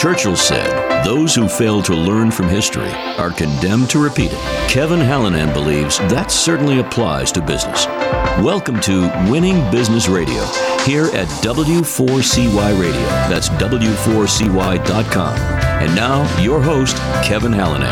Churchill said, Those who fail to learn from history are condemned to repeat it. Kevin Hallinan believes that certainly applies to business. Welcome to Winning Business Radio here at W4CY Radio. That's W4CY.com. And now, your host, Kevin Hallinan.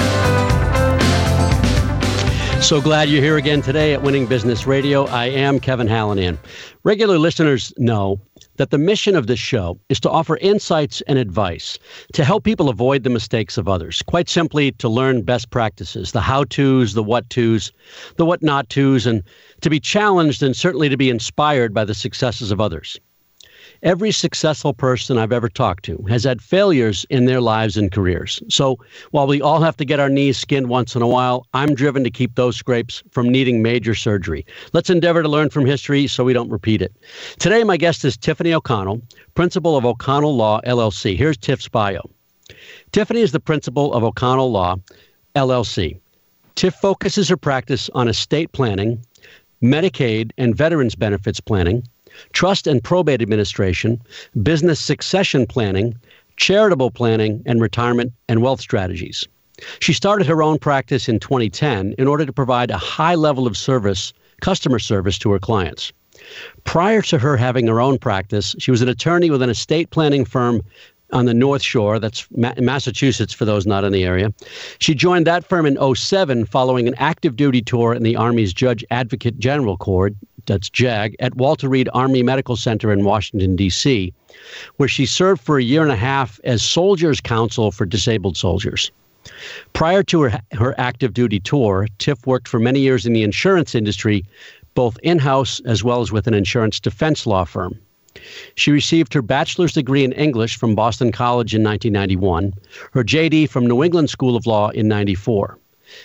So glad you're here again today at Winning Business Radio. I am Kevin Hallinan. Regular listeners know that the mission of this show is to offer insights and advice to help people avoid the mistakes of others. Quite simply, to learn best practices, the how to's, the what to's, the what not to's, and to be challenged and certainly to be inspired by the successes of others. Every successful person I've ever talked to has had failures in their lives and careers. So while we all have to get our knees skinned once in a while, I'm driven to keep those scrapes from needing major surgery. Let's endeavor to learn from history so we don't repeat it. Today, my guest is Tiffany O'Connell, principal of O'Connell Law, LLC. Here's Tiff's bio. Tiffany is the principal of O'Connell Law, LLC. Tiff focuses her practice on estate planning, Medicaid, and veterans benefits planning trust and probate administration, business succession planning, charitable planning, and retirement and wealth strategies. She started her own practice in 2010 in order to provide a high level of service, customer service to her clients. Prior to her having her own practice, she was an attorney with an estate planning firm on the North Shore. That's Ma- Massachusetts for those not in the area. She joined that firm in 07 following an active duty tour in the Army's Judge Advocate General Corps, that's JAG, at Walter Reed Army Medical Center in Washington, D.C., where she served for a year and a half as Soldiers Counsel for Disabled Soldiers. Prior to her, her active duty tour, Tiff worked for many years in the insurance industry, both in house as well as with an insurance defense law firm. She received her bachelor's degree in English from Boston College in 1991, her JD from New England School of Law in 94.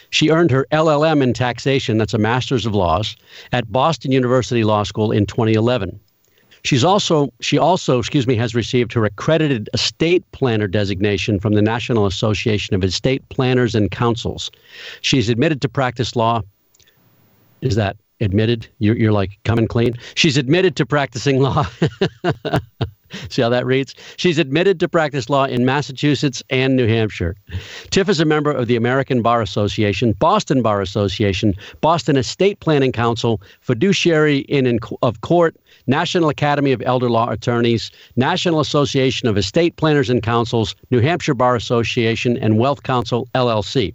She earned her LLM in taxation, that's a master's of laws, at Boston University Law School in 2011. She's also she also, excuse me, has received her accredited estate planner designation from the National Association of Estate Planners and Councils. She's admitted to practice law. Is that admitted? You're, you're like coming clean. She's admitted to practicing law. See how that reads? She's admitted to practice law in Massachusetts and New Hampshire. Tiff is a member of the American Bar Association, Boston Bar Association, Boston Estate Planning Council, Fiduciary in, Inn of Court, National Academy of Elder Law Attorneys, National Association of Estate Planners and Councils, New Hampshire Bar Association, and WealthCounsel LLC.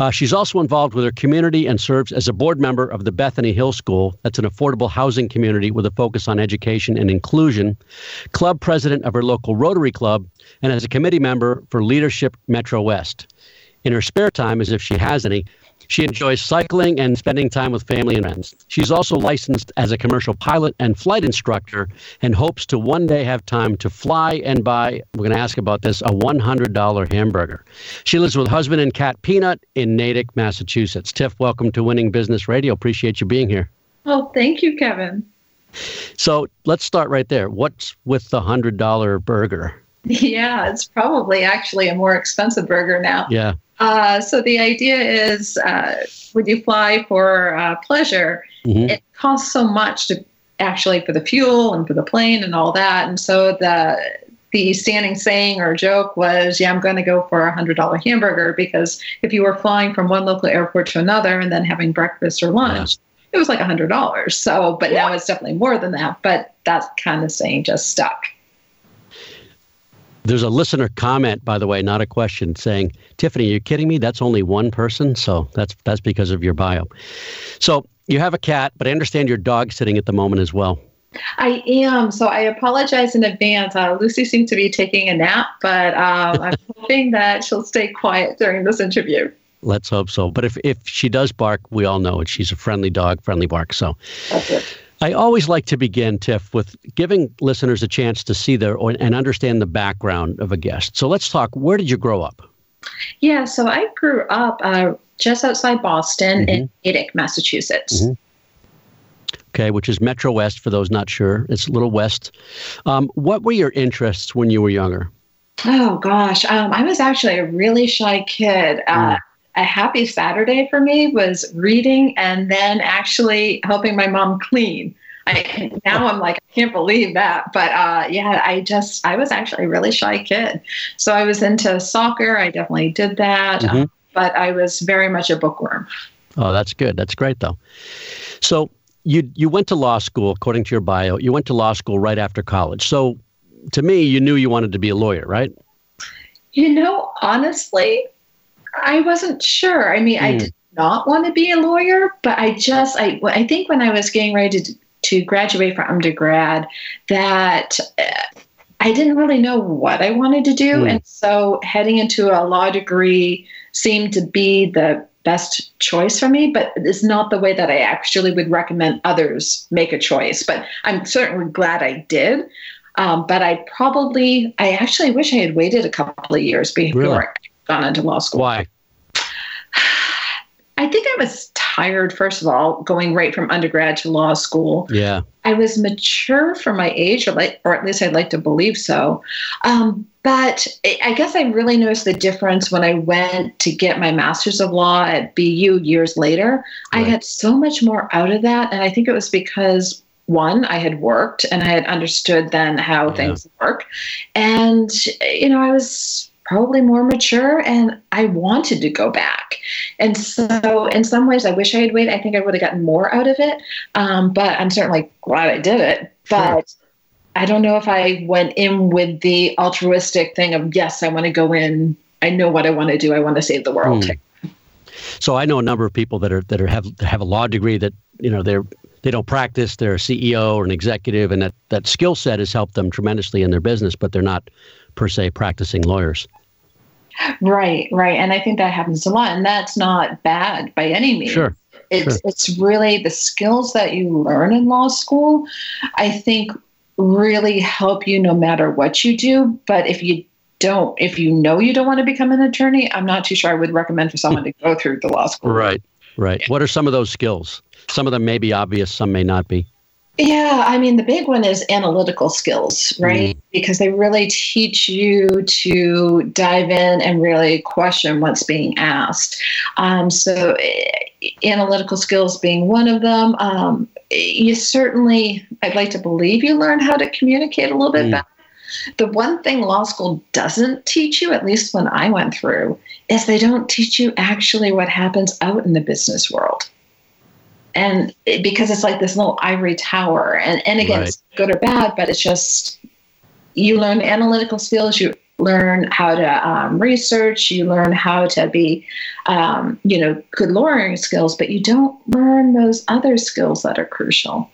Uh, she's also involved with her community and serves as a board member of the Bethany Hill School. That's an affordable housing community with a focus on education and inclusion. Club president of her local Rotary Club, and as a committee member for Leadership Metro West. In her spare time, as if she has any, she enjoys cycling and spending time with family and friends. She's also licensed as a commercial pilot and flight instructor and hopes to one day have time to fly and buy, we're going to ask about this, a $100 hamburger. She lives with husband and cat Peanut in Natick, Massachusetts. Tiff, welcome to Winning Business Radio. Appreciate you being here. Oh, thank you, Kevin. So let's start right there. What's with the $100 burger? Yeah, it's probably actually a more expensive burger now. Yeah. Uh, so the idea is uh, when you fly for uh, pleasure, mm-hmm. it costs so much to actually for the fuel and for the plane and all that. And so the the standing saying or joke was, "Yeah, I'm going to go for a hundred dollar hamburger because if you were flying from one local airport to another and then having breakfast or lunch." Yeah. It was like a hundred dollars. So, but now it's definitely more than that. But that kind of saying just stuck. There's a listener comment, by the way, not a question, saying, "Tiffany, you're you kidding me? That's only one person." So that's that's because of your bio. So you have a cat, but I understand your dog sitting at the moment as well. I am. So I apologize in advance. Uh, Lucy seems to be taking a nap, but um, I'm hoping that she'll stay quiet during this interview. Let's hope so. But if, if she does bark, we all know it. She's a friendly dog, friendly bark. So, I always like to begin, Tiff, with giving listeners a chance to see their and understand the background of a guest. So let's talk. Where did you grow up? Yeah, so I grew up uh, just outside Boston mm-hmm. in Natick, Massachusetts. Mm-hmm. Okay, which is Metro West for those not sure. It's a little west. Um, what were your interests when you were younger? Oh gosh, um, I was actually a really shy kid. Uh, mm. A happy Saturday for me was reading and then actually helping my mom clean. I, now I'm like, I can't believe that. But uh, yeah, I just, I was actually a really shy kid. So I was into soccer. I definitely did that. Mm-hmm. Um, but I was very much a bookworm. Oh, that's good. That's great, though. So you you went to law school, according to your bio. You went to law school right after college. So to me, you knew you wanted to be a lawyer, right? You know, honestly, I wasn't sure. I mean, mm. I hmm. did not want to be a lawyer, but I just, I, I think when I was getting ready to, to graduate from undergrad, that uh, I didn't really know what I wanted to do. Mm. And so heading into a law degree seemed to be the best choice for me, but it's not the way that I actually would recommend others make a choice. But I'm certainly glad I did. Um, but I probably, I actually wish I had waited a couple of years before really? Gone into law school. Why? I think I was tired, first of all, going right from undergrad to law school. Yeah. I was mature for my age, or, like, or at least I'd like to believe so. Um, but I guess I really noticed the difference when I went to get my master's of law at BU years later. Right. I got so much more out of that. And I think it was because one, I had worked and I had understood then how yeah. things work. And, you know, I was probably more mature and I wanted to go back. And so, in some ways, I wish I had waited. I think I would have gotten more out of it. Um, but I'm certainly glad I did it. But sure. I don't know if I went in with the altruistic thing of, yes, I want to go in. I know what I want to do. I want to save the world. Hmm. So I know a number of people that are that are have have a law degree that you know they're they don't practice. They're a CEO or an executive, and that that skill set has helped them tremendously in their business, but they're not per se practicing lawyers. Right, right. And I think that happens a lot. And that's not bad by any means. Sure. It's sure. it's really the skills that you learn in law school, I think really help you no matter what you do. But if you don't if you know you don't want to become an attorney, I'm not too sure I would recommend for someone to go through the law school. Right. Right. What are some of those skills? Some of them may be obvious, some may not be. Yeah, I mean, the big one is analytical skills, right? Mm. Because they really teach you to dive in and really question what's being asked. Um, so, eh, analytical skills being one of them. Um, you certainly, I'd like to believe you learn how to communicate a little bit mm. better. The one thing law school doesn't teach you, at least when I went through, is they don't teach you actually what happens out in the business world and it, because it's like this little ivory tower and, and again right. it's good or bad but it's just you learn analytical skills you learn how to um, research you learn how to be um, you know good lawyering skills but you don't learn those other skills that are crucial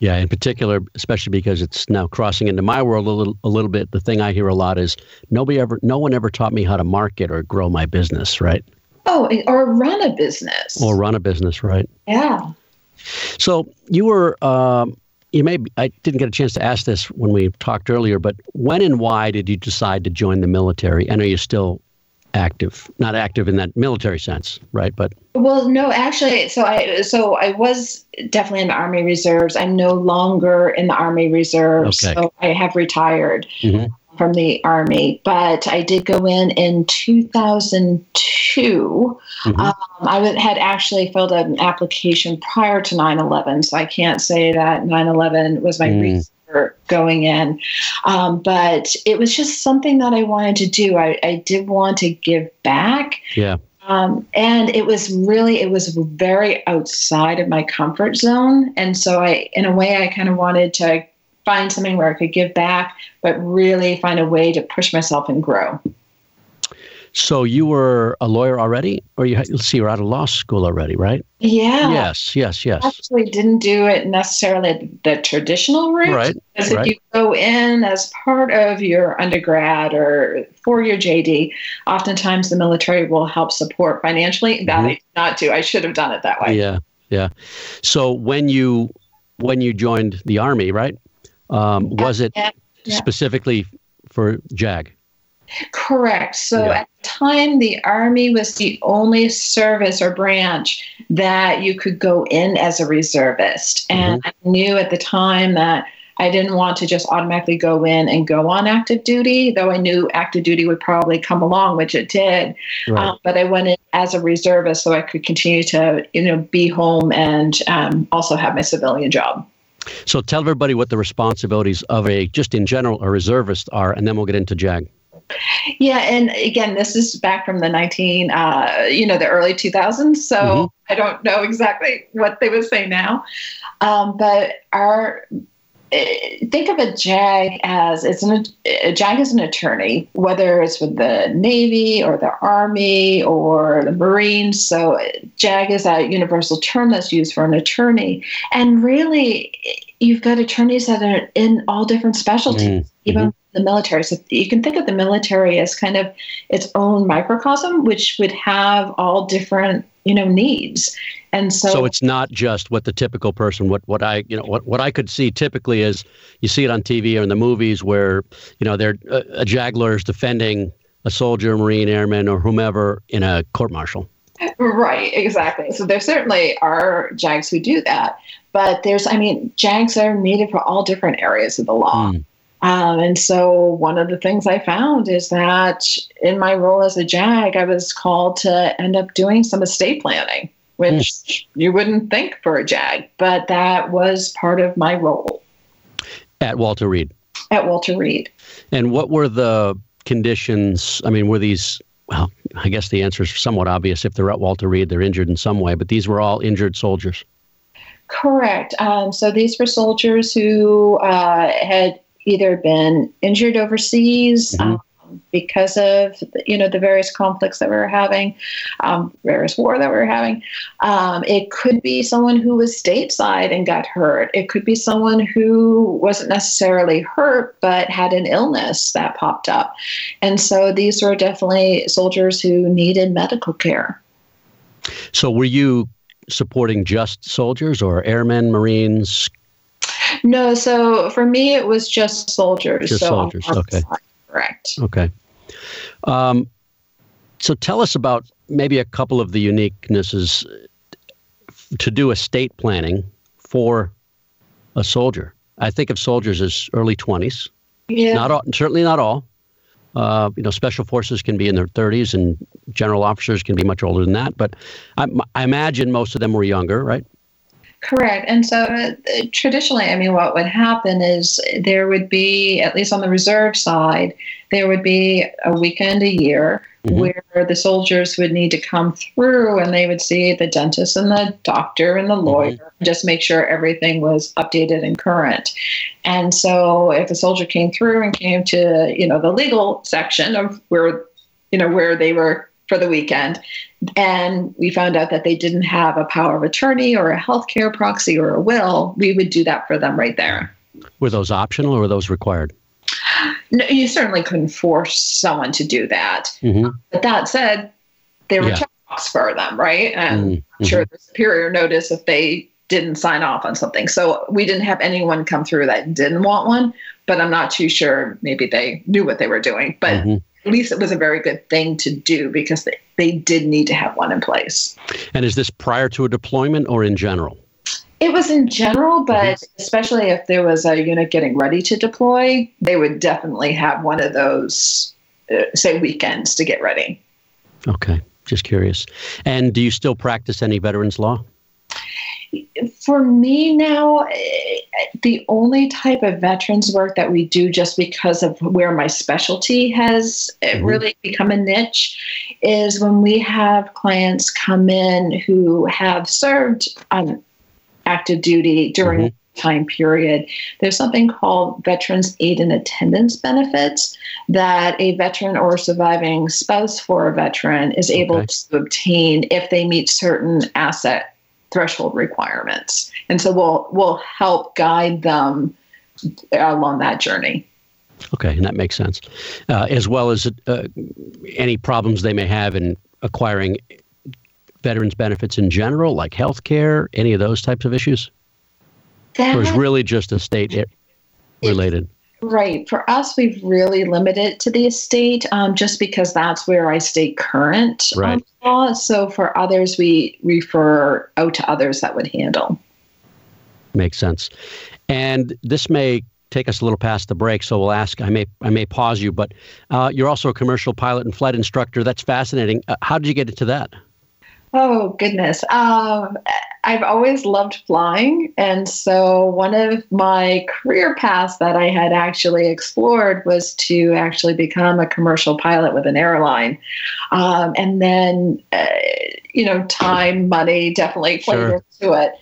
yeah in particular especially because it's now crossing into my world a little, a little bit the thing i hear a lot is nobody ever no one ever taught me how to market or grow my business right Oh, or run a business. Or run a business, right? Yeah. So you were, um, you may, I didn't get a chance to ask this when we talked earlier, but when and why did you decide to join the military? And are you still active? Not active in that military sense, right? But well, no, actually, so I so I was definitely in the Army Reserves. I'm no longer in the Army Reserves, okay. so I have retired. Mm-hmm from the Army, but I did go in in 2002. Mm-hmm. Um, I had actually filled out an application prior to 9 11, so I can't say that 9 11 was my mm. reason for going in. Um, but it was just something that I wanted to do. I, I did want to give back. Yeah. Um, and it was really, it was very outside of my comfort zone. And so I, in a way, I kind of wanted to find something where I could give back, but really find a way to push myself and grow. So you were a lawyer already, or you let's see, you're out of law school already, right? Yeah. Yes, yes, yes. Actually, didn't do it necessarily the traditional route. Right. Because right. if you go in as part of your undergrad or for your JD, oftentimes the military will help support financially. That mm-hmm. I did not do. I should have done it that way. Yeah, yeah. So when you when you joined the Army, right? Um, was it yeah, specifically for JAG? Correct. So yeah. at the time, the Army was the only service or branch that you could go in as a reservist. And mm-hmm. I knew at the time that I didn't want to just automatically go in and go on active duty, though I knew active duty would probably come along, which it did. Right. Um, but I went in as a reservist so I could continue to, you know, be home and um, also have my civilian job. So tell everybody what the responsibilities of a, just in general, a reservist are, and then we'll get into JAG. Yeah, and again, this is back from the 19, uh, you know, the early 2000s. So mm-hmm. I don't know exactly what they would say now. Um, but our Eh, think of a JAG as it's an a JAG is an attorney, whether it's with the Navy or the Army or the Marines. So eh, JAG is a universal term that's used for an attorney, and really, eh, you've got attorneys that are in all different specialties, mm, mm-hmm. even the military. So you can think of the military as kind of its own microcosm, which would have all different you know needs. And so so it's not just what the typical person what what i you know what, what i could see typically is you see it on tv or in the movies where you know they're uh, a jagler is defending a soldier marine airman or whomever in a court martial. Right exactly. So there certainly are jags who do that but there's i mean jags are needed for all different areas of the law. Mm. Um, and so one of the things I found is that in my role as a JAG, I was called to end up doing some estate planning, which mm. you wouldn't think for a JAG, but that was part of my role. At Walter Reed. At Walter Reed. And what were the conditions? I mean, were these, well, I guess the answer is somewhat obvious. If they're at Walter Reed, they're injured in some way, but these were all injured soldiers. Correct. Um, so these were soldiers who uh, had either been injured overseas mm-hmm. um, because of you know the various conflicts that we were having, um, various war that we were having. Um, it could be someone who was stateside and got hurt. It could be someone who wasn't necessarily hurt but had an illness that popped up, and so these were definitely soldiers who needed medical care. So, were you supporting just soldiers or airmen, Marines, no, so for me, it was just soldiers. Just so soldiers. Okay. Correct. Okay. Um, so tell us about maybe a couple of the uniquenesses to do estate planning for a soldier. I think of soldiers as early 20s. Yeah. Not all, certainly not all. Uh, you know, special forces can be in their 30s, and general officers can be much older than that. But I, I imagine most of them were younger, right? Correct. And so uh, traditionally, I mean, what would happen is there would be, at least on the reserve side, there would be a weekend a year mm-hmm. where the soldiers would need to come through and they would see the dentist and the doctor and the mm-hmm. lawyer, mm-hmm. just make sure everything was updated and current. And so if a soldier came through and came to, you know, the legal section of where, you know, where they were for the weekend, and we found out that they didn't have a power of attorney or a healthcare proxy or a will, we would do that for them right there. Were those optional or were those required? No, you certainly couldn't force someone to do that. Mm-hmm. But that said, there were yeah. checkbox for them, right? And mm-hmm. I'm sure the superior noticed if they didn't sign off on something. So we didn't have anyone come through that didn't want one, but I'm not too sure. Maybe they knew what they were doing. But mm-hmm at least it was a very good thing to do because they, they did need to have one in place. And is this prior to a deployment or in general? It was in general, but mm-hmm. especially if there was a unit getting ready to deploy, they would definitely have one of those, uh, say, weekends to get ready. Okay, just curious. And do you still practice any veterans law? For me now, the only type of veterans work that we do just because of where my specialty has eh, mm-hmm. really become a niche is when we have clients come in who have served on active duty during mm-hmm. time period. There's something called Veterans Aid and Attendance Benefits that a veteran or surviving spouse for a veteran is able okay. to obtain if they meet certain asset threshold requirements. And so we'll we'll help guide them along that journey. Okay, and that makes sense. Uh, as well as uh, any problems they may have in acquiring veterans benefits in general, like health care, any of those types of issues? That, or is really just estate related? Right. For us, we've really limited to the estate um, just because that's where I stay current right. law. So for others, we refer out to others that would handle. Makes sense. And this may take us a little past the break, so we'll ask. I may I may pause you, but uh, you're also a commercial pilot and flight instructor. That's fascinating. Uh, how did you get into that? Oh goodness, um, I've always loved flying, and so one of my career paths that I had actually explored was to actually become a commercial pilot with an airline, um, and then uh, you know time, money definitely played sure. into it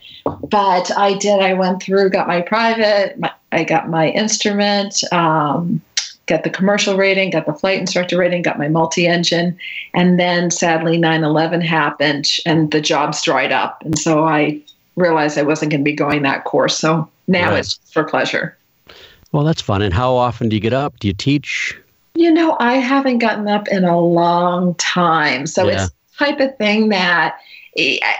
but I did. I went through, got my private, my, I got my instrument, um, got the commercial rating, got the flight instructor rating, got my multi engine. And then sadly, 9 11 happened and the jobs dried up. And so I realized I wasn't going to be going that course. So now right. it's for pleasure. Well, that's fun. And how often do you get up? Do you teach? You know, I haven't gotten up in a long time. So yeah. it's type of thing that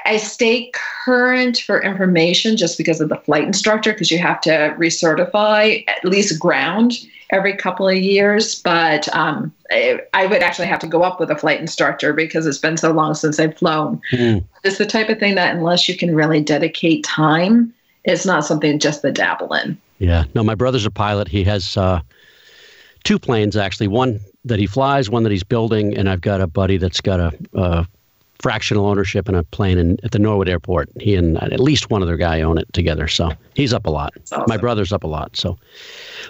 I stay current for information just because of the flight instructor, because you have to recertify at least ground every couple of years. But um, I would actually have to go up with a flight instructor because it's been so long since I've flown. Mm. It's the type of thing that, unless you can really dedicate time, it's not something just to dabble in. Yeah. No, my brother's a pilot. He has uh, two planes, actually one that he flies, one that he's building, and I've got a buddy that's got a, a fractional ownership in a plane in, at the Norwood Airport. He and at least one other guy own it together. So he's up a lot. Awesome. My brother's up a lot. So,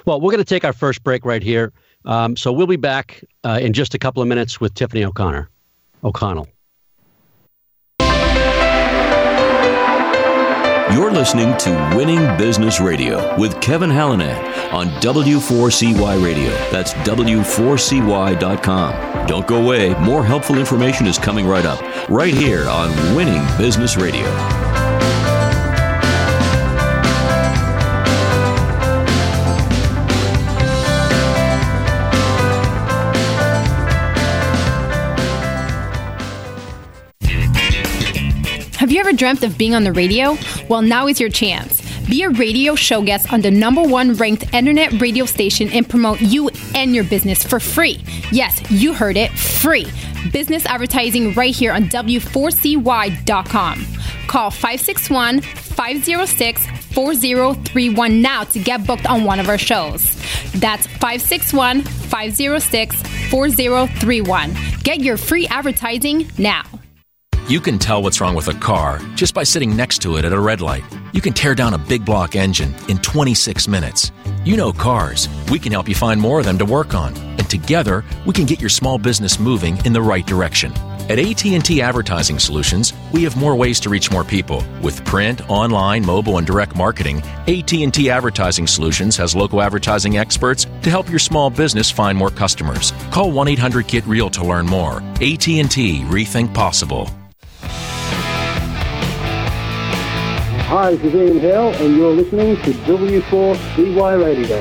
well, we're going to take our first break right here. Um, so we'll be back uh, in just a couple of minutes with Tiffany O'Connor. O'Connell. You're listening to Winning Business Radio with Kevin Hallinan on W4CY Radio. That's W4CY.com. Don't go away. More helpful information is coming right up, right here on Winning Business Radio. Dreamt of being on the radio? Well, now is your chance. Be a radio show guest on the number one ranked internet radio station and promote you and your business for free. Yes, you heard it free. Business advertising right here on W4CY.com. Call 561 506 4031 now to get booked on one of our shows. That's 561 506 4031. Get your free advertising now. You can tell what's wrong with a car just by sitting next to it at a red light. You can tear down a big block engine in 26 minutes. You know cars. We can help you find more of them to work on. And together, we can get your small business moving in the right direction. At AT&T Advertising Solutions, we have more ways to reach more people. With print, online, mobile, and direct marketing, AT&T Advertising Solutions has local advertising experts to help your small business find more customers. Call 1-800-GET-REAL to learn more. AT&T Rethink Possible. Hi, this is Ian Hill, and you're listening to W4CY Radio.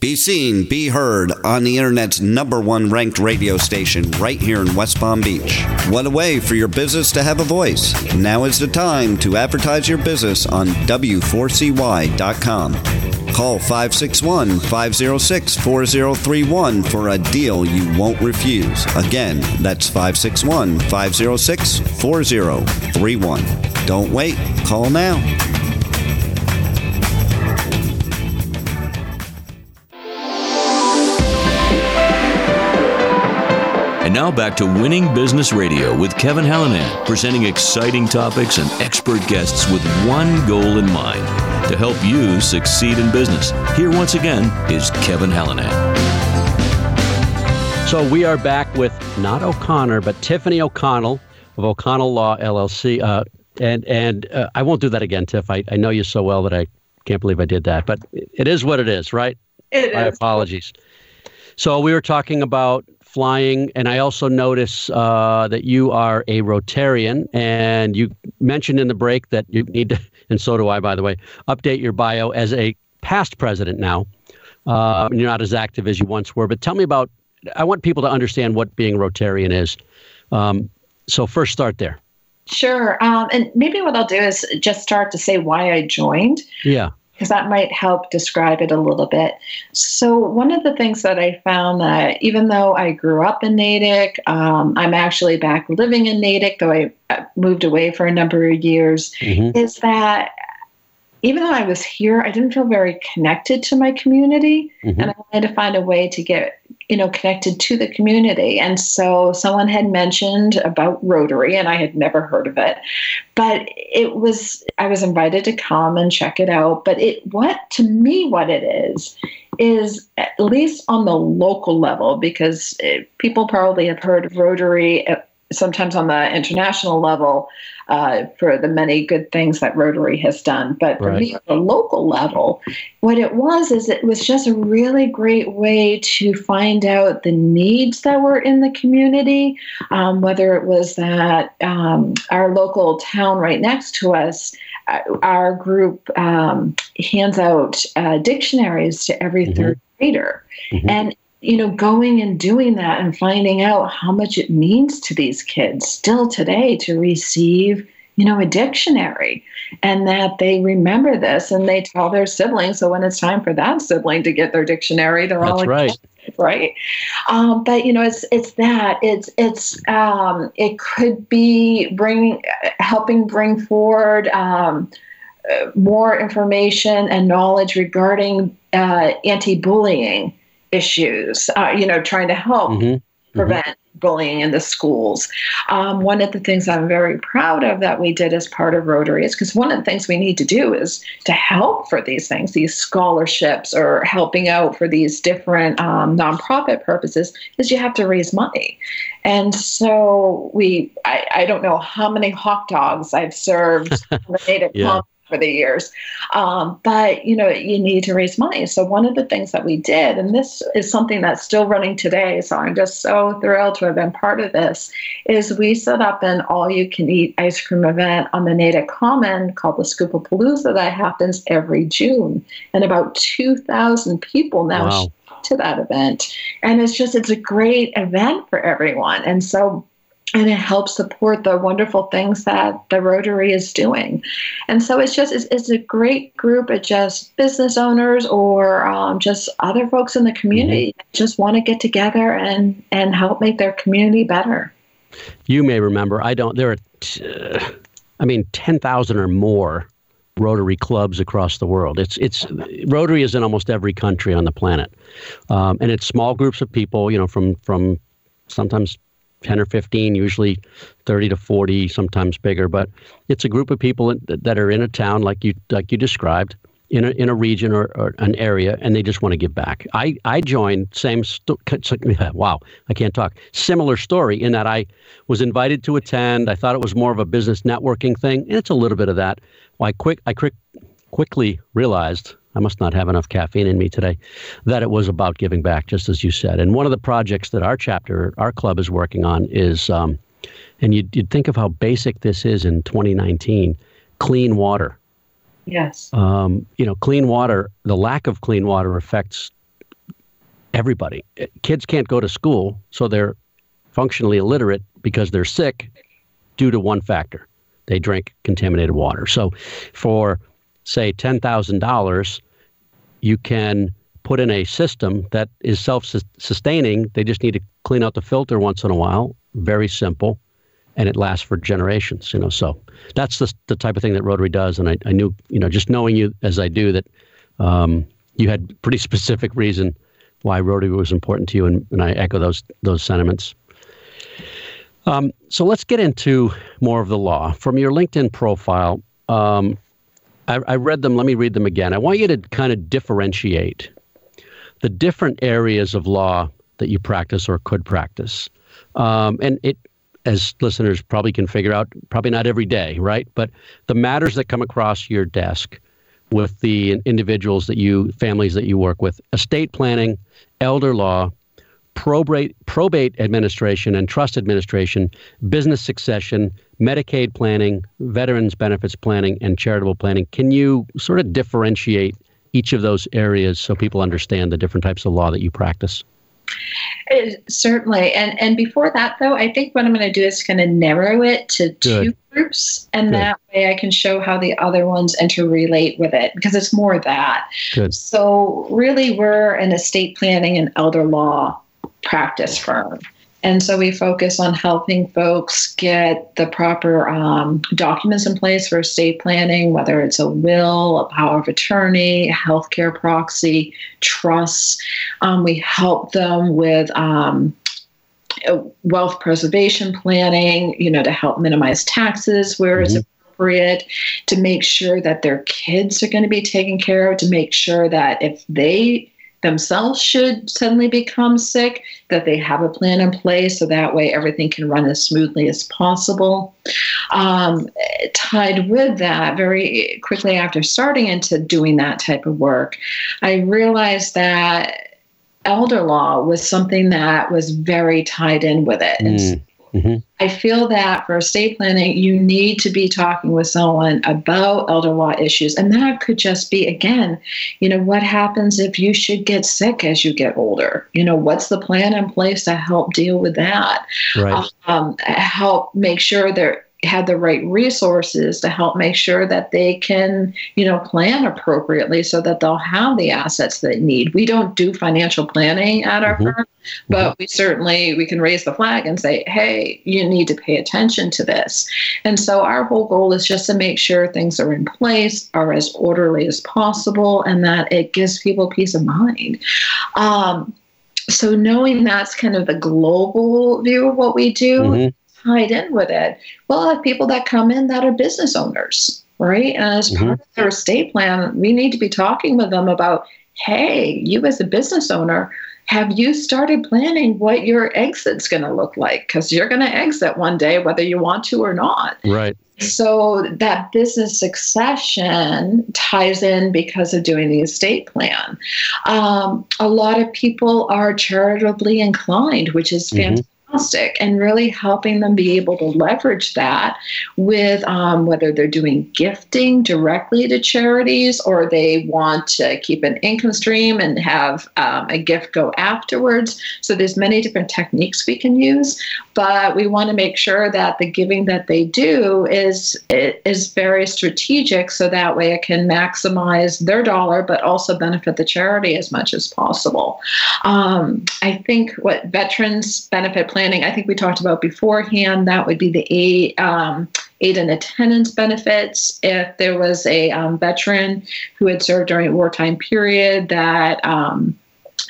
Be seen, be heard on the internet's number one ranked radio station right here in West Palm Beach. What a way for your business to have a voice. Now is the time to advertise your business on W4CY.com. Call 561 506 4031 for a deal you won't refuse. Again, that's 561 506 4031. Don't wait, call now. And now back to Winning Business Radio with Kevin Hallinan, presenting exciting topics and expert guests with one goal in mind to help you succeed in business. Here once again is Kevin Hallinan. So we are back with not O'Connor, but Tiffany O'Connell of O'Connell Law LLC. Uh, and and uh, I won't do that again, Tiff. I, I know you so well that I can't believe I did that. But it is what it is, right? It My is. apologies. So we were talking about flying, and I also notice uh, that you are a Rotarian, and you mentioned in the break that you need to and so do I, by the way, update your bio as a past president now. Uh, you're not as active as you once were, but tell me about. I want people to understand what being Rotarian is. Um, so first, start there. Sure. Um, and maybe what I'll do is just start to say why I joined. Yeah. Because that might help describe it a little bit. So, one of the things that I found that even though I grew up in Natick, um, I'm actually back living in Natick, though I moved away for a number of years, mm-hmm. is that even though I was here, I didn't feel very connected to my community, mm-hmm. and I wanted to find a way to get you know connected to the community. And so someone had mentioned about Rotary, and I had never heard of it, but it was I was invited to come and check it out. But it what to me what it is is at least on the local level because it, people probably have heard of Rotary. At, sometimes on the international level uh, for the many good things that Rotary has done. But for right. me, at the local level, what it was is it was just a really great way to find out the needs that were in the community, um, whether it was that um, our local town right next to us. Uh, our group um, hands out uh, dictionaries to every mm-hmm. third grader. Mm-hmm. And you know, going and doing that and finding out how much it means to these kids still today to receive, you know, a dictionary and that they remember this and they tell their siblings. So when it's time for that sibling to get their dictionary, they're That's all right. Right. Um, but you know, it's it's that it's it's um, it could be bringing helping bring forward um, uh, more information and knowledge regarding uh, anti-bullying issues, uh, you know, trying to help mm-hmm. mm-hmm. prevent mm-hmm. bullying in the schools. Um, one of the things I'm very proud of that we did as part of Rotary is because one of the things we need to do is to help for these things, these scholarships or helping out for these different um, nonprofit purposes, is you have to raise money. And so we, I, I don't know how many hot dogs I've served the native yeah for the years. Um, but you know, you need to raise money. So one of the things that we did, and this is something that's still running today, so I'm just so thrilled to have been part of this, is we set up an all-you-can-eat ice cream event on the Natick Common called the Scoopapalooza that happens every June, and about 2,000 people now. Wow. To that event, and it's just it's a great event for everyone, and so and it helps support the wonderful things that the Rotary is doing. And so it's just it's, it's a great group of just business owners or um, just other folks in the community mm-hmm. just want to get together and and help make their community better. You may remember. I don't. There are, t- I mean, ten thousand or more Rotary clubs across the world. It's it's Rotary is in almost every country on the planet, um, and it's small groups of people. You know, from from sometimes 10 or 15, usually 30 to 40, sometimes bigger. But it's a group of people that are in a town like you like you described, in a, in a region or, or an area, and they just want to give back. I, I joined same sto- wow I can't talk similar story in that I was invited to attend. I thought it was more of a business networking thing, and it's a little bit of that. Well, I quick I quick quickly realized I must not have enough caffeine in me today, that it was about giving back, just as you said. And one of the projects that our chapter, our club is working on is, um, and you'd, you'd think of how basic this is in 2019 clean water. Yes. Um, you know, clean water, the lack of clean water affects everybody. Kids can't go to school, so they're functionally illiterate because they're sick due to one factor they drink contaminated water. So for say $10,000, you can put in a system that is self-sustaining. They just need to clean out the filter once in a while. Very simple, and it lasts for generations. You know, so that's the the type of thing that Rotary does. And I, I knew, you know, just knowing you as I do, that um, you had pretty specific reason why Rotary was important to you, and, and I echo those those sentiments. Um, so let's get into more of the law. From your LinkedIn profile, um, I, I read them. Let me read them again. I want you to kind of differentiate the different areas of law that you practice or could practice. Um, and it, as listeners probably can figure out, probably not every day, right? But the matters that come across your desk with the individuals that you, families that you work with, estate planning, elder law, probate, probate administration and trust administration, business succession, Medicaid planning, veterans benefits planning, and charitable planning. Can you sort of differentiate each of those areas so people understand the different types of law that you practice? It, certainly, and and before that though, I think what I'm going to do is kind of narrow it to Good. two groups, and Good. that way I can show how the other ones interrelate with it because it's more that. Good. So really, we're an estate planning and elder law practice firm. And so we focus on helping folks get the proper um, documents in place for estate planning, whether it's a will, a power of attorney, a healthcare proxy, trusts. Um, we help them with um, wealth preservation planning, you know, to help minimize taxes where mm-hmm. it's appropriate, to make sure that their kids are going to be taken care of, to make sure that if they themselves should suddenly become sick, that they have a plan in place so that way everything can run as smoothly as possible. Um, tied with that, very quickly after starting into doing that type of work, I realized that elder law was something that was very tied in with it. Mm. Mm-hmm. I feel that for estate planning, you need to be talking with someone about elder law issues. And that could just be, again, you know, what happens if you should get sick as you get older? You know, what's the plan in place to help deal with that? Right. Um, help make sure they're have the right resources to help make sure that they can, you know, plan appropriately so that they'll have the assets they need. We don't do financial planning at our mm-hmm. firm, but mm-hmm. we certainly we can raise the flag and say, "Hey, you need to pay attention to this." And so our whole goal is just to make sure things are in place, are as orderly as possible, and that it gives people peace of mind. Um, so knowing that's kind of the global view of what we do mm-hmm tied in with it. We'll have people that come in that are business owners, right? And as mm-hmm. part of their estate plan, we need to be talking with them about, hey, you as a business owner, have you started planning what your exit's going to look like? Because you're going to exit one day, whether you want to or not. Right. So that business succession ties in because of doing the estate plan. Um, a lot of people are charitably inclined, which is fantastic. Mm-hmm fantastic and really helping them be able to leverage that with um, whether they're doing gifting directly to charities or they want to keep an income stream and have um, a gift go afterwards. So there's many different techniques we can use, but we want to make sure that the giving that they do is is very strategic so that way it can maximize their dollar but also benefit the charity as much as possible. Um, I think what veterans benefit planning, I think we talked about beforehand, that would be the aid, um, aid and attendance benefits. If there was a um, veteran who had served during a wartime period that um,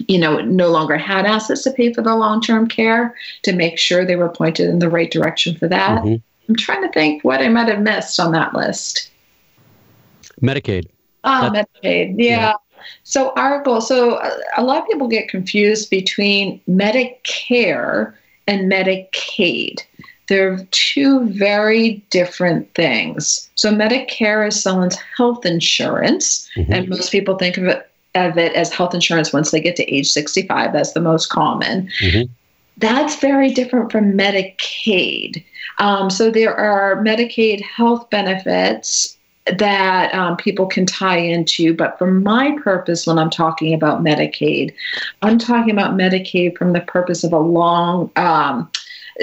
you know, no longer had assets to pay for the long-term care, to make sure they were pointed in the right direction for that. Mm-hmm. I'm trying to think what I might have missed on that list. Medicaid. Ah, Medicaid. Yeah. yeah. So our goal. So a lot of people get confused between Medicare and Medicaid. They're two very different things. So Medicare is someone's health insurance, mm-hmm. and most people think of it of it as health insurance once they get to age 65. That's the most common. Mm-hmm. That's very different from Medicaid. Um, so there are Medicaid health benefits that um, people can tie into. But for my purpose, when I'm talking about Medicaid, I'm talking about Medicaid from the purpose of a long, um,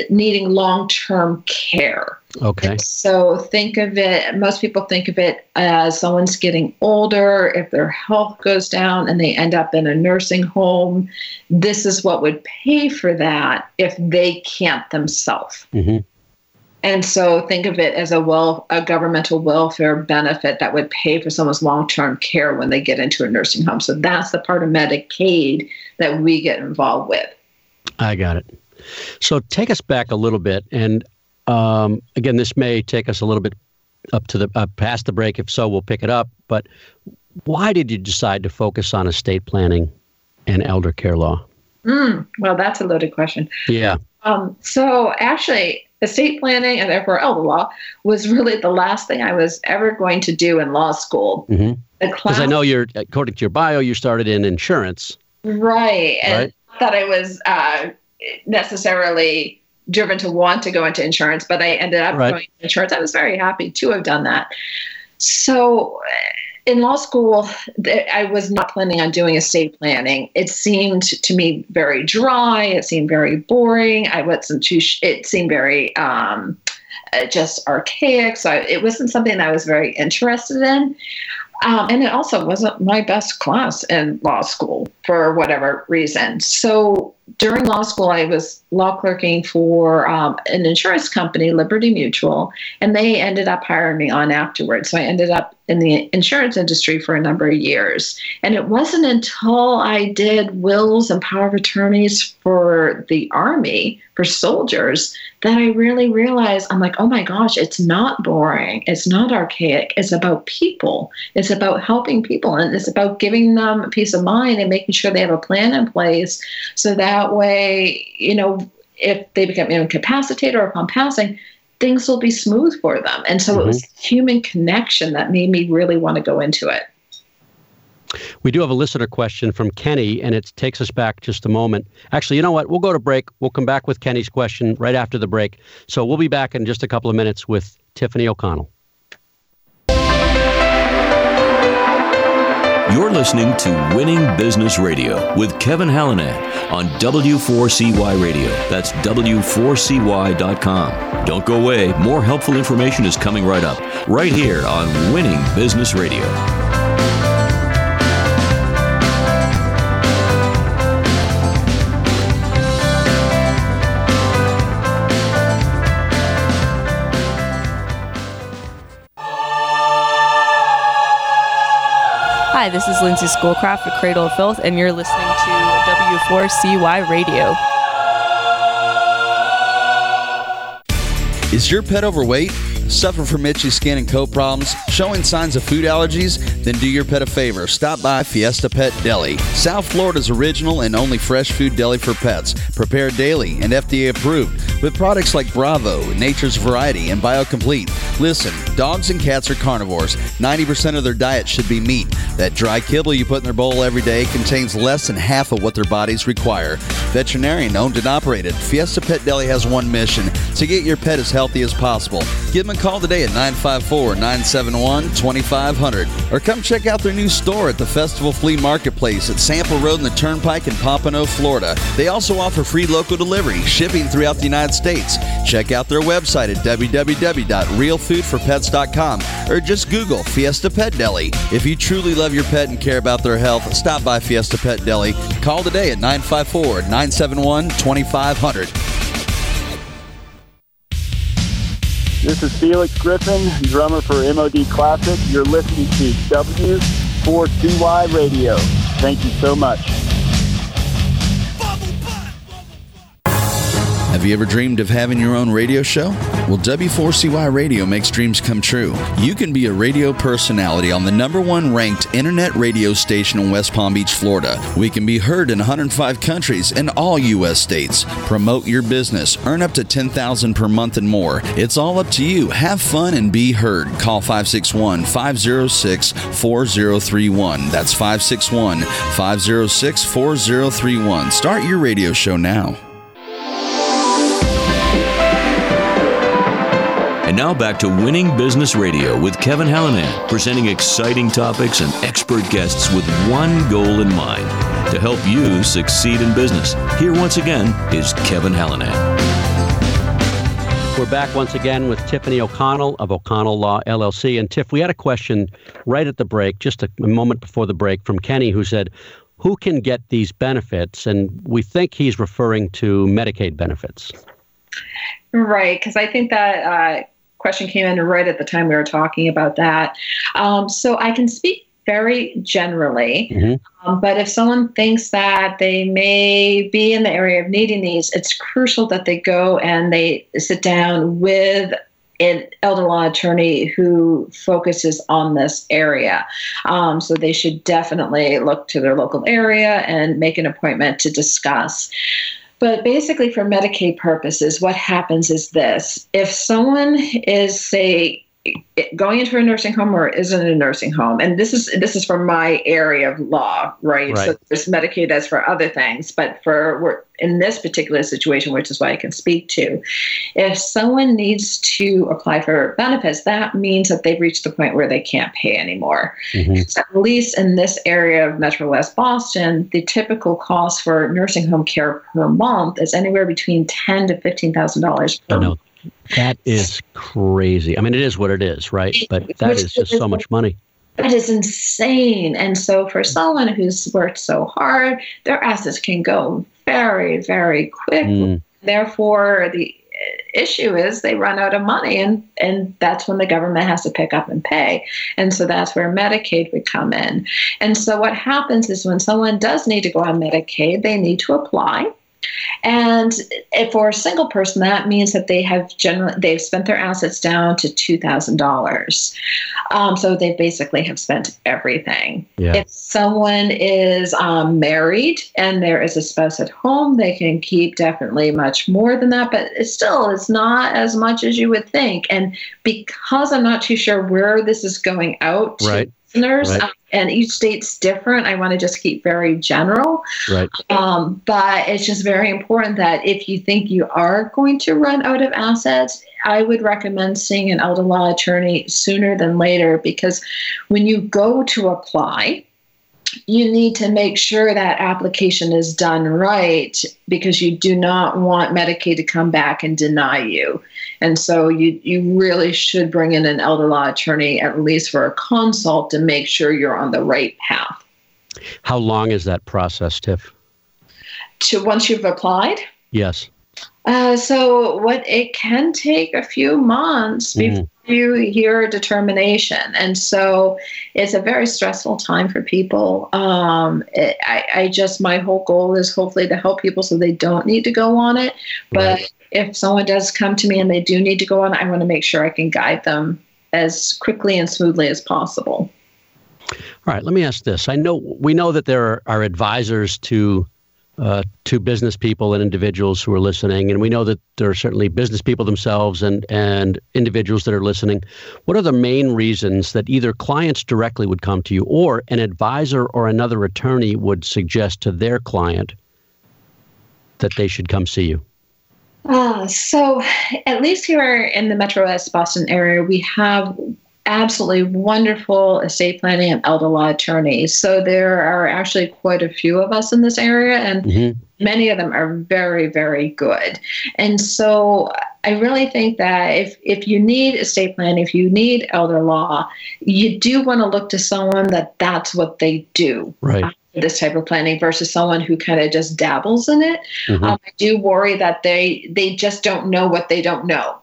needing long term care. Okay. So think of it, most people think of it as someone's getting older, if their health goes down and they end up in a nursing home, this is what would pay for that if they can't themselves. Mm-hmm. And so think of it as a well a governmental welfare benefit that would pay for someone's long-term care when they get into a nursing home. So that's the part of Medicaid that we get involved with. I got it. So take us back a little bit, and um, again, this may take us a little bit up to the uh, past the break. If so, we'll pick it up. But why did you decide to focus on estate planning and elder care law? Mm, well, that's a loaded question. Yeah. Um, so actually, estate planning and therefore elder law was really the last thing I was ever going to do in law school. Because mm-hmm. I know you're, according to your bio, you started in insurance. Right. And right? that I was uh, necessarily driven to want to go into insurance, but I ended up right. going into insurance. I was very happy to have done that. So in law school, I was not planning on doing estate planning. It seemed to me very dry. It seemed very boring. I wasn't too. It seemed very um, uh, just archaic. So it wasn't something that I was very interested in. Um, and it also wasn't my best class in law school for whatever reason. So during law school, I was law clerking for um, an insurance company, Liberty Mutual, and they ended up hiring me on afterwards. So I ended up in the insurance industry for a number of years. And it wasn't until I did wills and power of attorneys for the Army, for soldiers, that I really realized I'm like, oh my gosh, it's not boring. It's not archaic. It's about people. It's about helping people. And it's about giving them peace of mind and making sure they have a plan in place so that way, you know, if they become incapacitated or upon passing, things will be smooth for them. And so mm-hmm. it was mm-hmm. human connection that made me really want to go into it. We do have a listener question from Kenny, and it takes us back just a moment. Actually, you know what? We'll go to break. We'll come back with Kenny's question right after the break. So we'll be back in just a couple of minutes with Tiffany O'Connell. You're listening to Winning Business Radio with Kevin Hallinan on W4CY Radio. That's W4CY.com. Don't go away. More helpful information is coming right up, right here on Winning Business Radio. Hi, this is Lindsay Schoolcraft with Cradle of Filth, and you're listening to W4CY Radio. Is your pet overweight? Suffer from itchy skin and coat problems? Showing signs of food allergies? Then do your pet a favor. Stop by Fiesta Pet Deli. South Florida's original and only fresh food deli for pets. Prepared daily and FDA approved with products like Bravo, Nature's Variety, and BioComplete. Listen, dogs and cats are carnivores. 90% of their diet should be meat. That dry kibble you put in their bowl every day contains less than half of what their bodies require. Veterinarian owned and operated, Fiesta Pet Deli has one mission to get your pet as healthy as possible. Give them a call today at 954 971 2500 or come check out their new store at the Festival Flea Marketplace at Sample Road in the Turnpike in Pompano, Florida. They also offer free local delivery, shipping throughout the United States. Check out their website at www.realfoodforpets.com or just Google Fiesta Pet Deli. If you truly love your pet and care about their health, stop by Fiesta Pet Deli. Call today at 954 971 2500. This is Felix Griffin, drummer for MOD Classic. You're listening to W4CY Radio. Thank you so much. Have you ever dreamed of having your own radio show? Well, W4CY Radio makes dreams come true. You can be a radio personality on the number one ranked internet radio station in West Palm Beach, Florida. We can be heard in 105 countries and all U.S. states. Promote your business, earn up to 10000 per month and more. It's all up to you. Have fun and be heard. Call 561 506 4031. That's 561 506 4031. Start your radio show now. Now back to Winning Business Radio with Kevin Hallinan, presenting exciting topics and expert guests with one goal in mind to help you succeed in business. Here once again is Kevin Hallinan. We're back once again with Tiffany O'Connell of O'Connell Law LLC. And Tiff, we had a question right at the break, just a, a moment before the break, from Kenny, who said, Who can get these benefits? And we think he's referring to Medicaid benefits. Right, because I think that uh, question came in right at the time we were talking about that. Um, so I can speak very generally. Mm-hmm. Um, but if someone thinks that they may be in the area of needing these, it's crucial that they go and they sit down with an elder law attorney who focuses on this area. Um, so they should definitely look to their local area and make an appointment to discuss. But basically, for Medicaid purposes, what happens is this. If someone is, say, going into a nursing home or isn't a nursing home. And this is this is for my area of law right, Right. so there's medicaid as for other things. But for we're in this particular situation which is why i can speak to if someone needs to apply for benefits that means that they've reached the point where they can't pay anymore. Mm-hmm. So at least in this area of Metro West Boston, the typical cost for nursing home care per month is anywhere between ten to fifteen thousand dollars per know. That is crazy. I mean, it is what it is, right? But that is just so much money. That is insane. And so for someone who's worked so hard, their assets can go very, very quickly. Mm. Therefore, the issue is they run out of money and and that's when the government has to pick up and pay and so that's where medicaid would come in and so what happens is when someone does need to go on medicaid they need to apply and if for a single person that means that they have generally they've spent their assets down to $2000 um, so they basically have spent everything Yeah. if someone is um, married and there is a spouse at home, they can keep definitely much more than that, but it still it's not as much as you would think. And because I'm not too sure where this is going out to Right. listeners, Right. um, and each state's different, I want to just keep very general. Right. Um, but it's just very important that if you think you are going to run out of assets, I would recommend seeing an elder law attorney sooner than later because when you go to apply, you need to make sure that application is done right because you do not want Medicaid to come back and deny you. And so you, you really should bring in an elder law attorney at least for a consult to make sure you're on the right path. How long is that process, Tiff? To once you've applied, Yes. Uh, so what it can take a few months before Mhm. you hear a determination, and so it's a very stressful time for people. Um, it, I, I just my whole goal is hopefully to help people so they don't need to go on it. But Right. if someone does come to me and they do need to go on, I want to make sure I can guide them as quickly and smoothly as possible. All right, let me ask this. I know we know that there are, are advisors to uh, to business people and individuals who are listening, and we know that there are certainly business people themselves and and individuals that are listening. What are the main reasons that either clients directly would come to you, or an advisor or another attorney would suggest to their client that they should come see you? Uh, so, at least here in the Metro West Boston area, we have absolutely wonderful estate planning and elder law attorneys. So, there are actually quite a few of us in this area, and Mhm. many of them are very, very good. And so, I really think that if, if you need estate planning, if you need elder law, you do want to look to someone that that's what they do Right. this type of planning versus someone who kind of just dabbles in it. Mhm. Um, I do worry that they they just don't know what they don't know.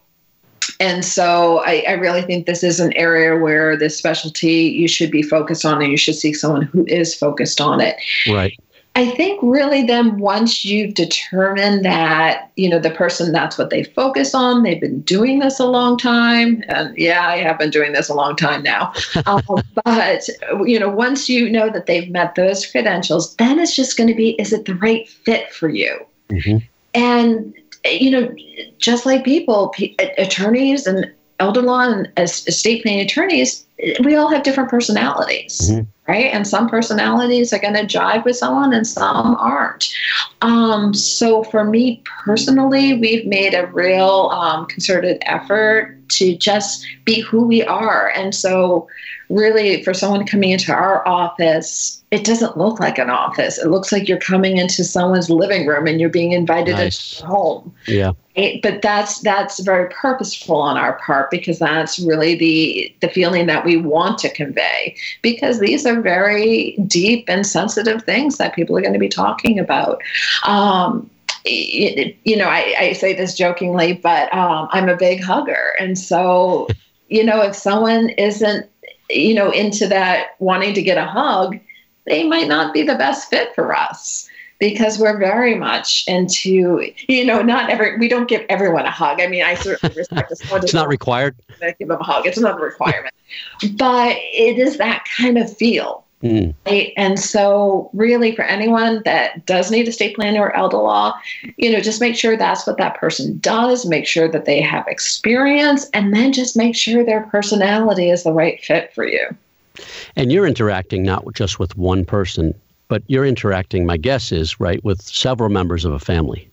And so I, I really think this is an area where this specialty you should be focused on and you should seek someone who is focused on it. Right. I think really then once you've determined that, you know, the person that's what they focus on, they've been doing this a long time. And yeah, I have been doing this a long time now. um, but, you know, once you know that they've met those credentials, then it's just going to be is it the right fit for you? Mhm. And, you know, just like people, p- attorneys and elder law and es- estate planning attorneys, we all have different personalities Mhm. right? And some personalities are going to jive with someone and some aren't. Um, so for me personally, we've made a real um, concerted effort to just be who we are. And so, really, for someone coming into our office, it doesn't look like an office. It looks like you're coming into someone's living room and you're being invited Nice. into their home Yeah. right? but that's that's very purposeful on our part because that's really the the feeling that we want to convey because these are very deep and sensitive things that people are going to be talking about um, you know I, I say this jokingly but um, i'm a big hugger and so you know if someone isn't you know into that wanting to get a hug they might not be the best fit for us because we're very much into you know not every we don't give everyone a hug. I mean i certainly respect this It's not required. to give them a hug. It's not a requirement. But it is that kind of feel Mm. Right? And so, really, for anyone that does need estate planning or elder law, you know, just make sure that's what that person does. Make sure that they have experience, and then just make sure their personality is the right fit for you. And you're interacting not just with one person, but you're interacting. My guess is right with several members of a family.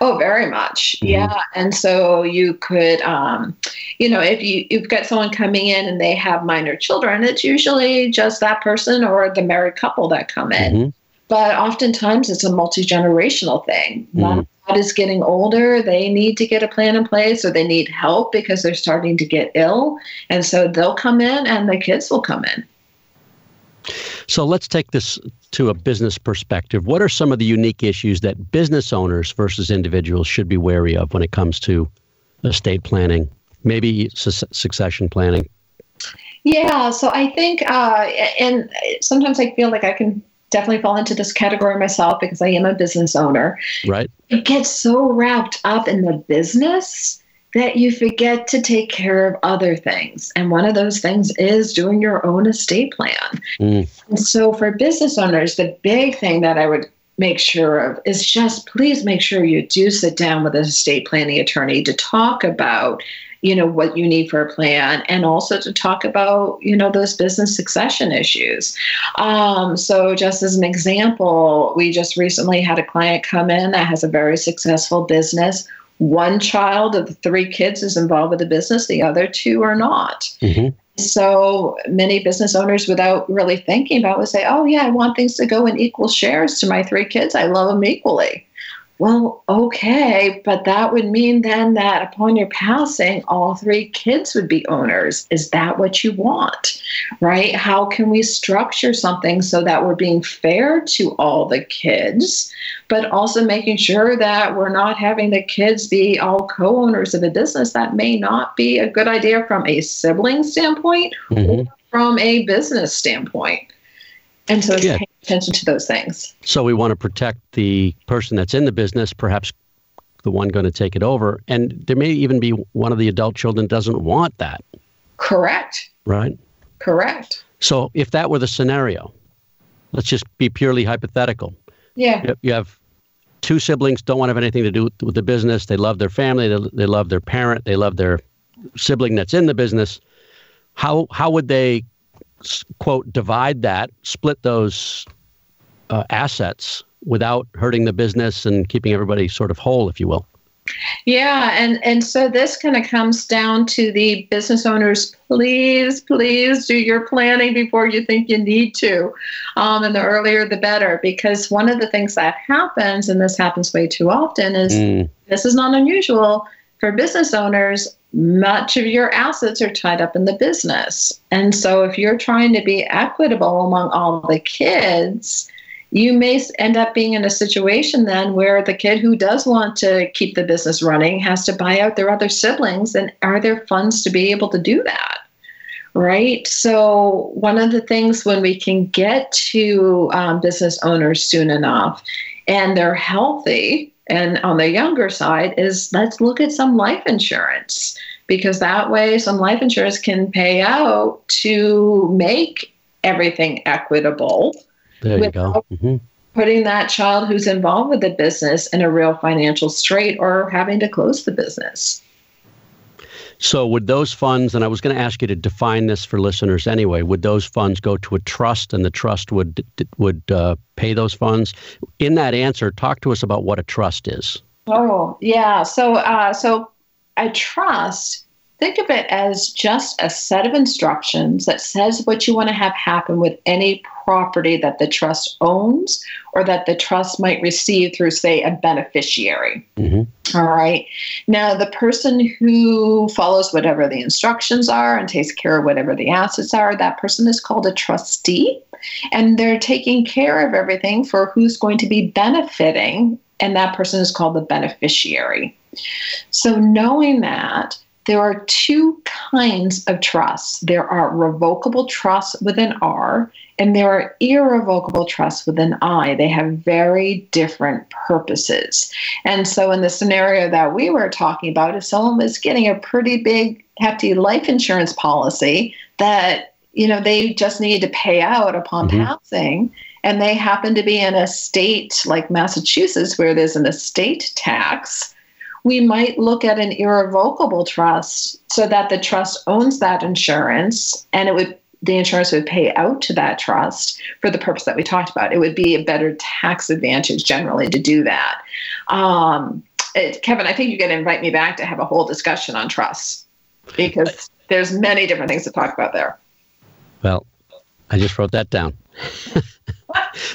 Oh, very much. Mm-hmm. Yeah. And so you could, um, you know, if you, you've got someone coming in and they have minor children, it's usually just that person or the married couple that come in. Mm-hmm. But oftentimes it's a multi generational thing. Mm-hmm. Mom is getting older, they need to get a plan in place or they need help because they're starting to get ill. And so they'll come in and the kids will come in. So let's take this to a business perspective. What are some of the unique issues that business owners versus individuals should be wary of when it comes to estate planning, maybe su- succession planning? Yeah, so I think, uh, and sometimes I feel like I can definitely fall into this category myself because I am a business owner. Right. It gets so wrapped up in the business that you forget to take care of other things. And one of those things is doing your own estate plan. Mm. And so for business owners, the big thing that I would make sure of is just please make sure you do sit down with an estate planning attorney to talk about you know what you need for a plan and also to talk about you know those business succession issues um, so just as an example we just recently had a client come in that has a very successful business one child of the three kids is involved with the business, the other two are not. Mm-hmm. So many business owners, without really thinking about it, would say, Oh, yeah, I want things to go in equal shares to my three kids. I love them equally. Well, okay, but that would mean then that upon your passing, all three kids would be owners. Is that what you want? Right? How can we structure something so that we're being fair to all the kids, but also making sure that we're not having the kids be all co owners of a business? That may not be a good idea from a sibling standpoint mm-hmm. or from a business standpoint. And so yeah. Attention to those things. So we want to protect the person that's in the business, perhaps the one going to take it over. And there may even be one of the adult children doesn't want that. Correct. Right? Correct. So if that were the scenario, let's just be purely hypothetical. Yeah. You have two siblings don't want to have anything to do with the business. They love their family. They, they love their parent. They love their sibling that's in the business. How how would they quote divide that, split those uh, assets without hurting the business and keeping everybody sort of whole, if you will. Yeah, and and so this kind of comes down to the business owners. Please, please do your planning before you think you need to, um, and the earlier the better. Because one of the things that happens, and this happens way too often, is mm. this is not unusual for business owners much of your assets are tied up in the business. And so if you're trying to be equitable among all the kids, you may end up being in a situation then where the kid who does want to keep the business running has to buy out their other siblings. And are there funds to be able to do that? Right. So, one of the things when we can get to um, business owners soon enough and they're healthy, and on the younger side is let's look at some life insurance because that way some life insurance can pay out to make everything equitable. There you go. Mm-hmm. Putting that child who's involved with the business in a real financial strait or having to close the business. So, would those funds, and I was going to ask you to define this for listeners anyway, would those funds go to a trust and the trust would would uh, pay those funds? In that answer, talk to us about what a trust is. Oh, yeah. So, uh, so a trust think of it as just a set of instructions that says what you want to have happen with any property that the trust owns or that the trust might receive through, say, a beneficiary. Mm-hmm. All right. Now, the person who follows whatever the instructions are and takes care of whatever the assets are, that person is called a trustee. And they're taking care of everything for who's going to be benefiting, and that person is called the beneficiary. So, knowing that, there are two kinds of trusts. There are revocable trusts with an R, and there are irrevocable trusts with an I. They have very different purposes. And so, in the scenario that we were talking about, if someone was getting a pretty big, hefty life insurance policy that you know, they just need to pay out upon mm-hmm. passing, and they happen to be in a state like Massachusetts where there's an estate tax, we might look at an irrevocable trust so that the trust owns that insurance and it would the insurance would pay out to that trust for the purpose that we talked about. It would be a better tax advantage generally to do that. Um, it, Kevin, I think you're going to invite me back to have a whole discussion on trusts because there's many different things to talk about there. Well, I just wrote that down.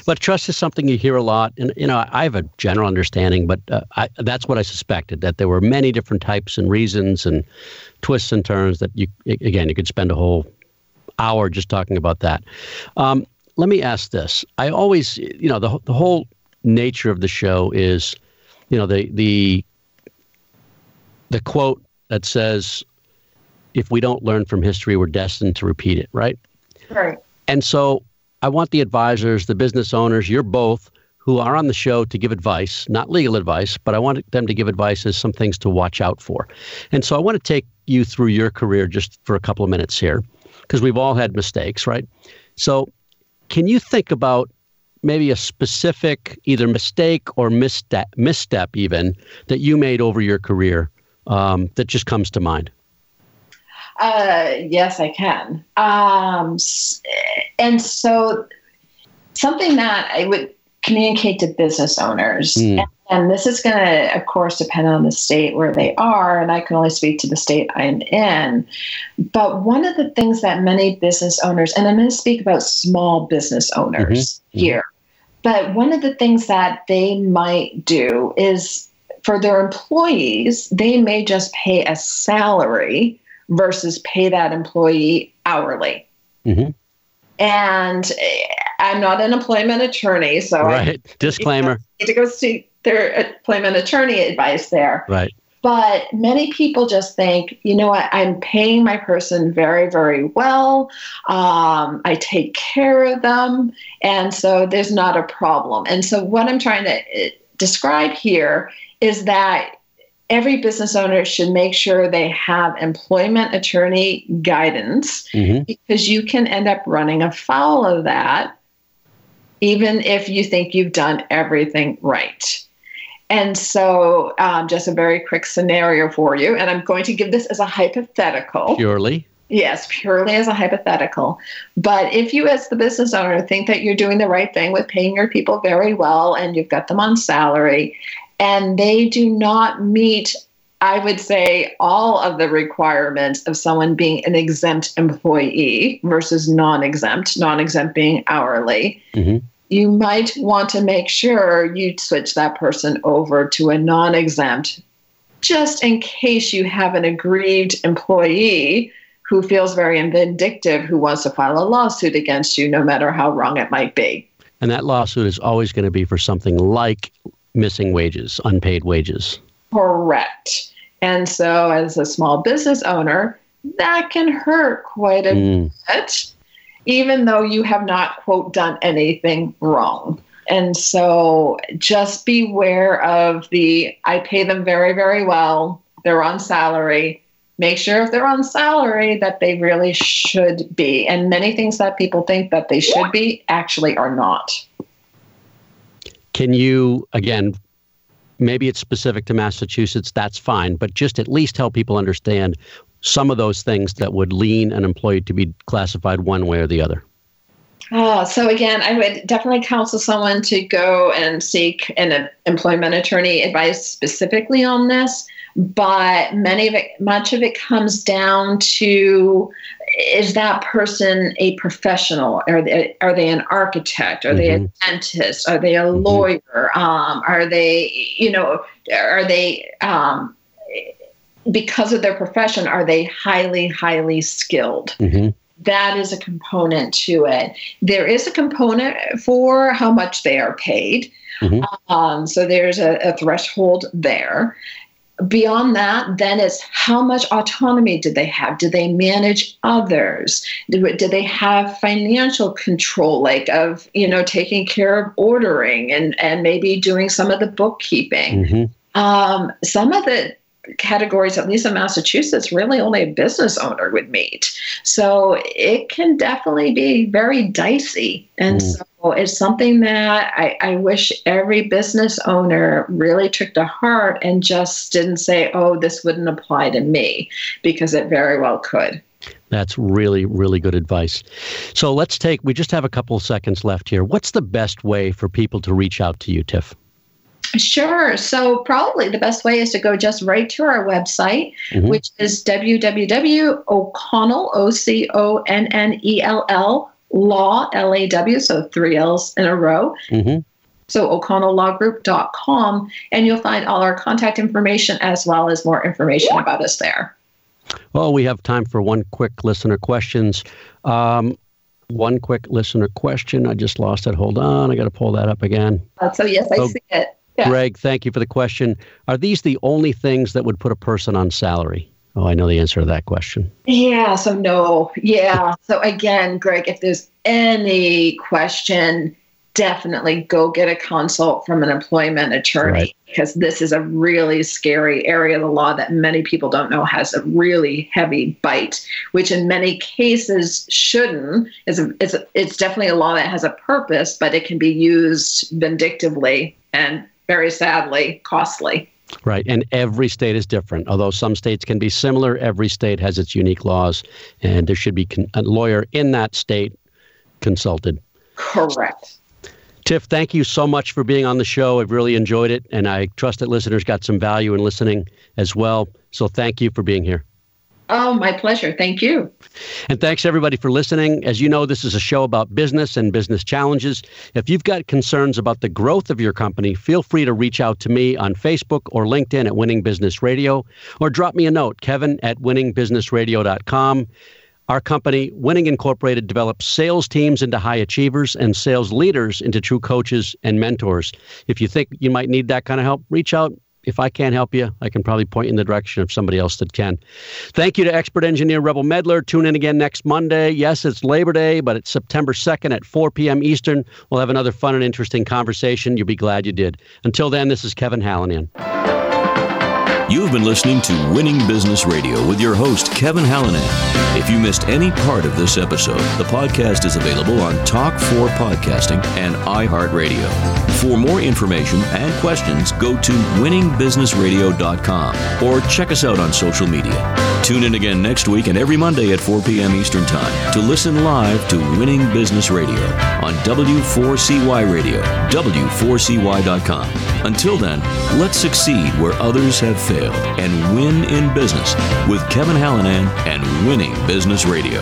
but trust is something you hear a lot, and you know I have a general understanding, but uh, I, that's what I suspected that there were many different types and reasons and twists and turns that you again you could spend a whole hour just talking about that. Um, let me ask this: I always, you know, the the whole nature of the show is, you know, the the the quote that says, "If we don't learn from history, we're destined to repeat it." Right. Right. And so I want the advisors, the business owners, you're both, who are on the show to give advice, not legal advice, but I want them to give advice as some things to watch out for. And so I want to take you through your career just for a couple of minutes here, because we've all had mistakes, right? So can you think about maybe a specific either mistake or misstep, misstep even that you made over your career um, that just comes to mind? Uh, yes, I can. Um, and so, something that I would communicate to business owners, mm. and, and, this is going to, of course, depend on the state where they are, and I can only speak to the state I'm in. But one of the things that many business owners, and I'm going to speak about small business owners mm-hmm. mm-hmm. here, but one of the things that they might do is for their employees, they may just pay a salary versus pay that employee hourly. Mm-hmm. And I'm not an employment attorney, so right. I disclaimer. Need to go see their employment attorney advice there. Right. But many people just think, you know what, I'm paying my person very, very well. Um, I take care of them. And so there's not a problem. And so, what I'm trying to uh, describe here is that every business owner should make sure they have employment attorney guidance mm-hmm. because you can end up running afoul of that even if you think you've done everything right. And so, um, just a very quick scenario for you, and I'm going to give this as a hypothetical. Purely. Yes, purely as a hypothetical. But if you, as the business owner, think that you're doing the right thing with paying your people very well and you've got them on salary, and they do not meet I would say all of the requirements of someone being an exempt employee versus non exempt, non exempt being hourly. Mm-hmm. You might want to make sure you switch that person over to a non exempt just in case you have an aggrieved employee who feels very vindictive, who wants to file a lawsuit against you, no matter how wrong it might be. And that lawsuit is always going to be for something like missing wages, unpaid wages. Correct. And so, as a small business owner, that can hurt quite a mm. bit, even though you have not, quote, done anything wrong. And so, just beware of the I pay them very, very well, they're on salary. Make sure if they're on salary that they really should be. And many things that people think that they should be actually are not. Can you, again, maybe it's specific to Massachusetts, that's fine, but just at least help people understand some of those things that would lean an employee to be classified one way or the other. Oh, so again, I would definitely counsel someone to go and seek an employment attorney advice specifically on this. But many of it, much of it comes down to is that person a professional? Are they are they an architect? Are mm-hmm. they a mm-hmm. dentist? Are they a mm-hmm. lawyer? Um, are they you know are they um, because of their profession are they highly highly skilled? Mm-hmm. That is a component to it. There is a component for how much they are paid. Mm-hmm. Um, so there's a, a threshold there beyond that, then it's how much autonomy did they have? Did they manage others? Did, did they have financial control, like of you know taking care of ordering and and maybe doing some of the bookkeeping? Mm-hmm. Um, some of the categories, at least in Massachusetts, really only a business owner would meet. So it can definitely be very dicey. And mm. so it's something that I, I wish every business owner really took to heart and just didn't say, oh, this wouldn't apply to me, because it very well could. That's really, really good advice. So let's take, we just have a couple of seconds left here. What's the best way for people to reach out to you, Tiff? Sure. So, probably the best way is to go just right to our website, mm-hmm. which is www.o'connell, O C O N N E L L, law, L A W, so three L's in a row. Mm-hmm. So, o'connelllawgroup.com, and you'll find all our contact information as well as more information about us there. Well, we have time for one quick listener questions. Um, one quick listener question. I just lost it. Hold on. I got to pull that up again. Uh, so, yes, I see it. Yeah. Greg, thank you for the question. Are these the only things that would put a person on salary? Oh, I know the answer to that question. Yeah, so no. Yeah. so again, Greg, if there's any question, definitely go get a consult from an employment attorney right. because this is a really scary area of the law that many people don't know has a really heavy bite, which in many cases shouldn't. It's, a, it's, a, it's definitely a law that has a purpose, but it can be used vindictively and very sadly costly. Right. And every state is different. Although some states can be similar, every state has its unique laws, and there should be a lawyer in that state consulted. Correct. Tiff, thank you so much for being on the show. I've really enjoyed it, and I trust that listeners got some value in listening as well. So thank you for being here. Oh, my pleasure. Thank you. And thanks everybody for listening. As you know, this is a show about business and business challenges. If you've got concerns about the growth of your company, feel free to reach out to me on Facebook or LinkedIn at Winning Business Radio or drop me a note, kevin at winningbusinessradio.com. Our company, Winning Incorporated, develops sales teams into high achievers and sales leaders into true coaches and mentors. If you think you might need that kind of help, reach out if I can't help you, I can probably point you in the direction of somebody else that can. Thank you to expert engineer Rebel Medler. Tune in again next Monday. Yes, it's Labor Day, but it's September 2nd at 4 p.m. Eastern. We'll have another fun and interesting conversation. You'll be glad you did. Until then, this is Kevin Hallinan. You've been listening to Winning Business Radio with your host, Kevin Hallinan. If you missed any part of this episode, the podcast is available on Talk4 Podcasting and iHeartRadio. For more information and questions, go to winningbusinessradio.com or check us out on social media. Tune in again next week and every Monday at 4 p.m. Eastern Time to listen live to Winning Business Radio on W4CY Radio, W4CY.com. Until then, let's succeed where others have failed and win in business with Kevin Hallinan and Winning Business Radio.